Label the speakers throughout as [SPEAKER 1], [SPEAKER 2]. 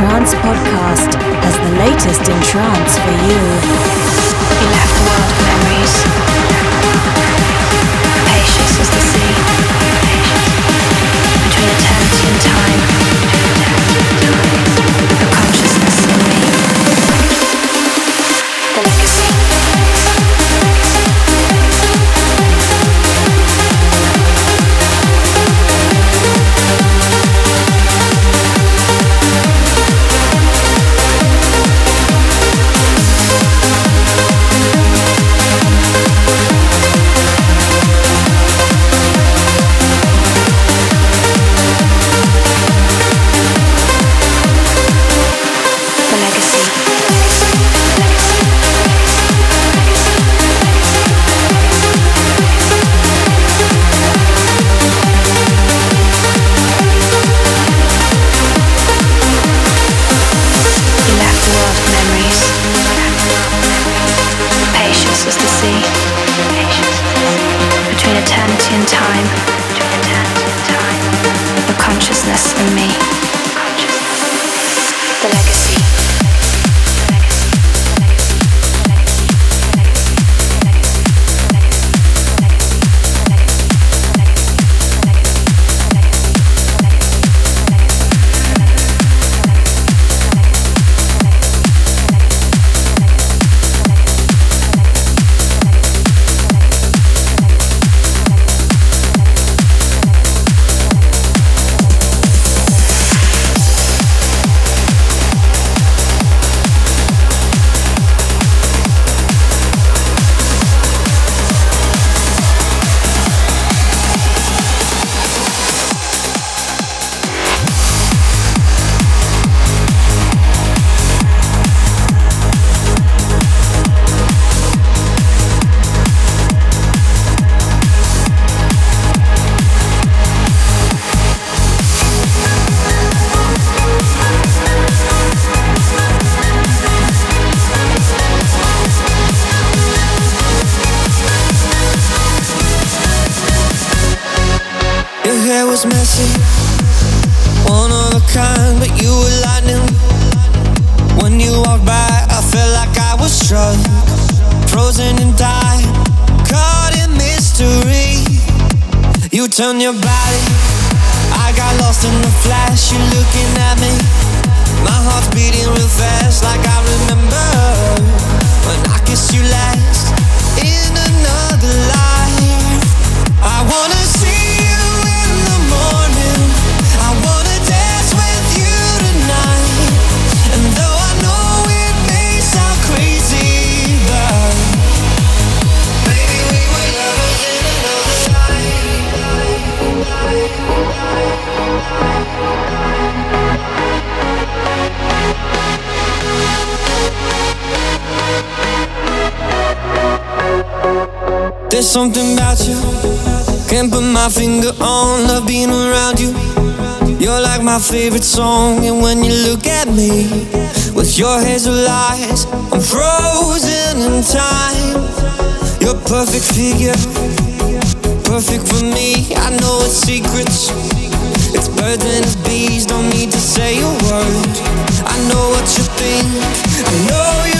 [SPEAKER 1] trance podcast has the latest in trance for. You There's something about you. Can't put my finger on love being around you. You're like my favorite song, and when you look at me with your hazel eyes, I'm frozen in time. Your perfect figure, perfect for me. I know it's secrets. It's birds and it's bees, don't need to say a word. I know what you think, I know your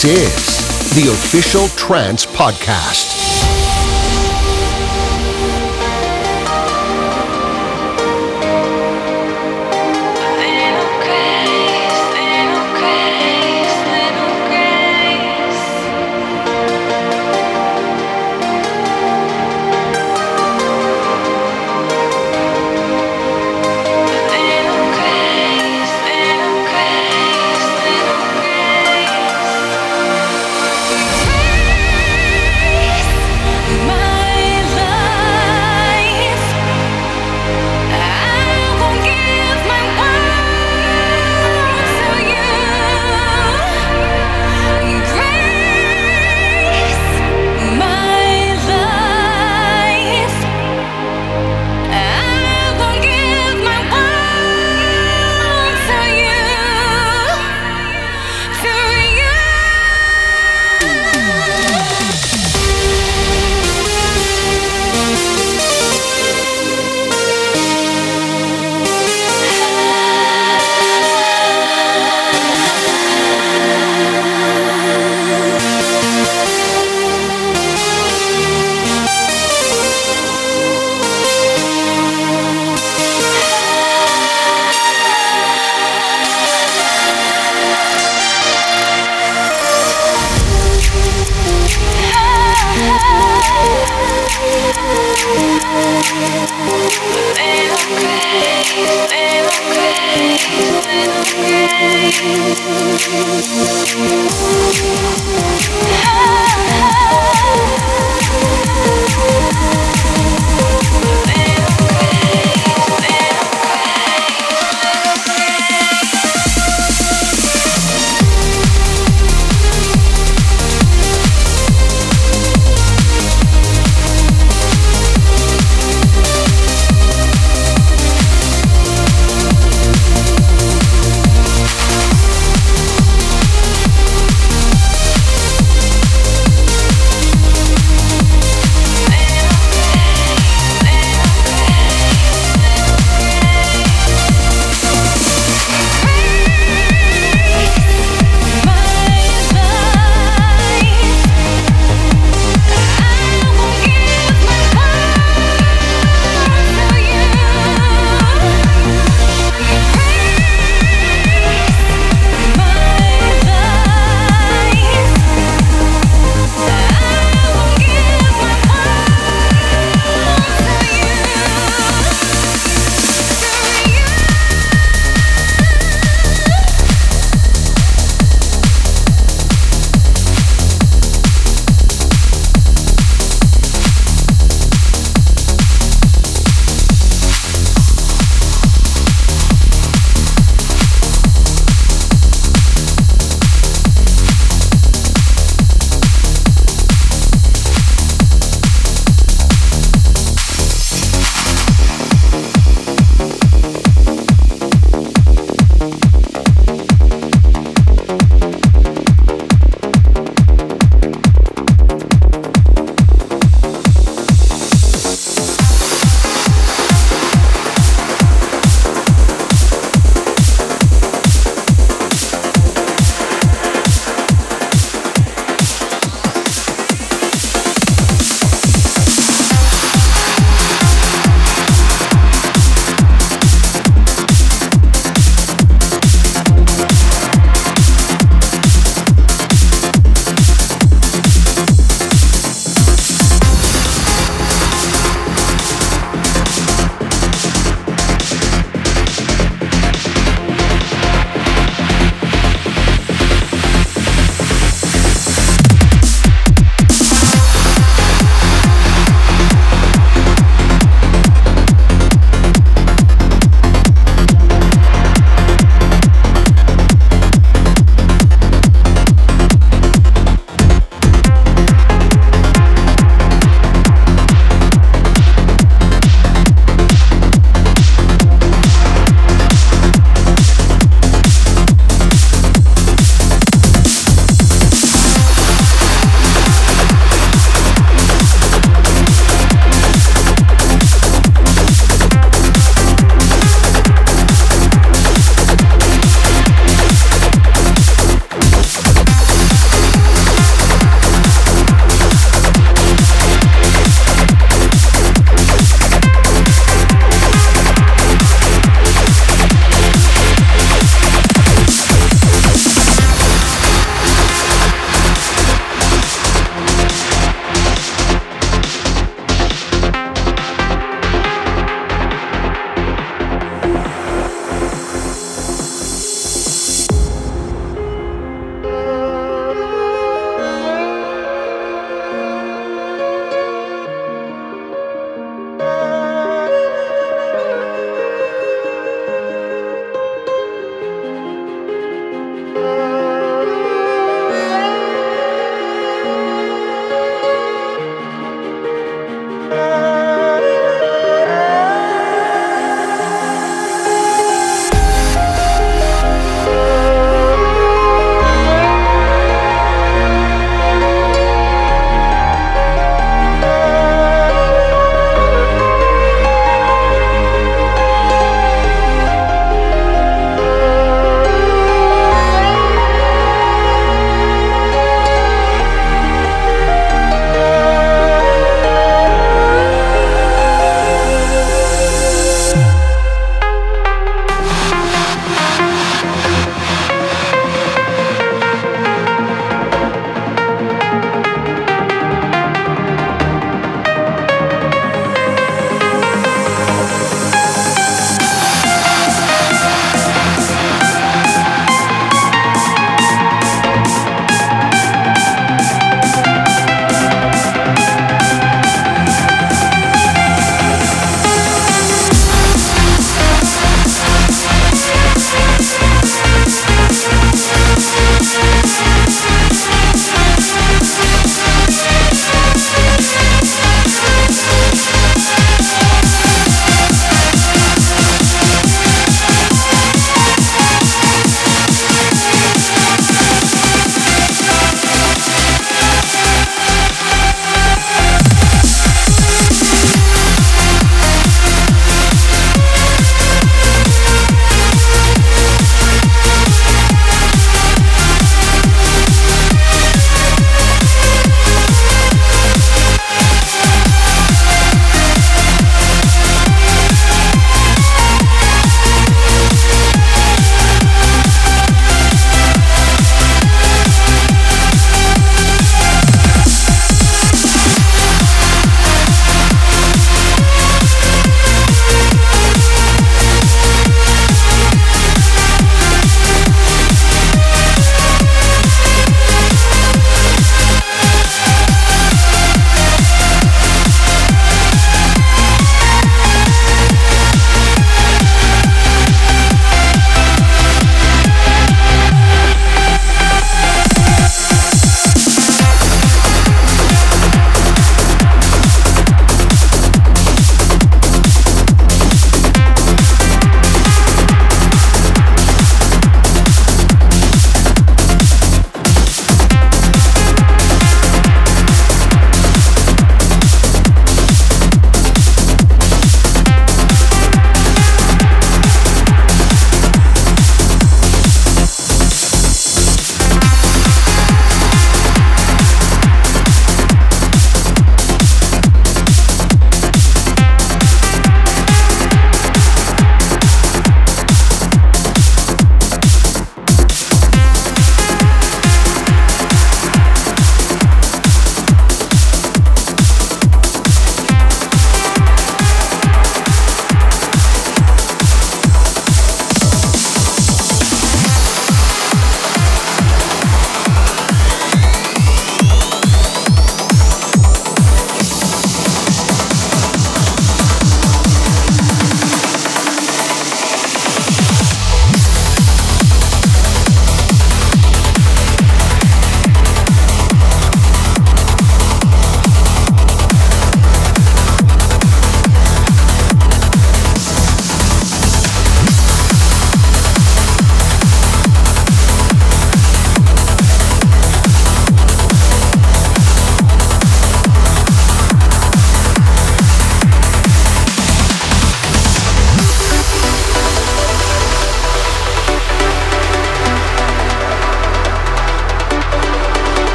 [SPEAKER 2] This is the official Trance Podcast.